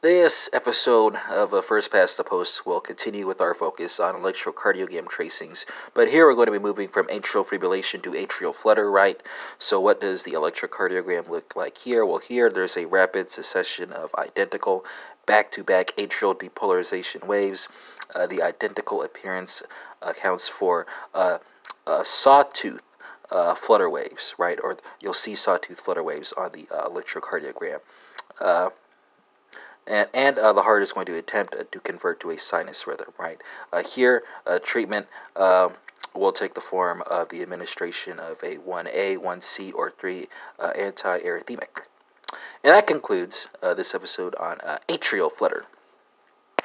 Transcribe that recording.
This episode of uh, First Past the Post will continue with our focus on electrocardiogram tracings, but here we're going to be moving from atrial fibrillation to atrial flutter, right? So, what does the electrocardiogram look like here? Well, here there's a rapid succession of identical back to back atrial depolarization waves. Uh, the identical appearance accounts for uh, uh, sawtooth uh, flutter waves, right? Or you'll see sawtooth flutter waves on the uh, electrocardiogram. Uh, and, and uh, the heart is going to attempt uh, to convert to a sinus rhythm, right? Uh, here, uh, treatment um, will take the form of the administration of a 1A, 1C, or 3 uh, anti arrhythmic. And that concludes uh, this episode on atrial flutter.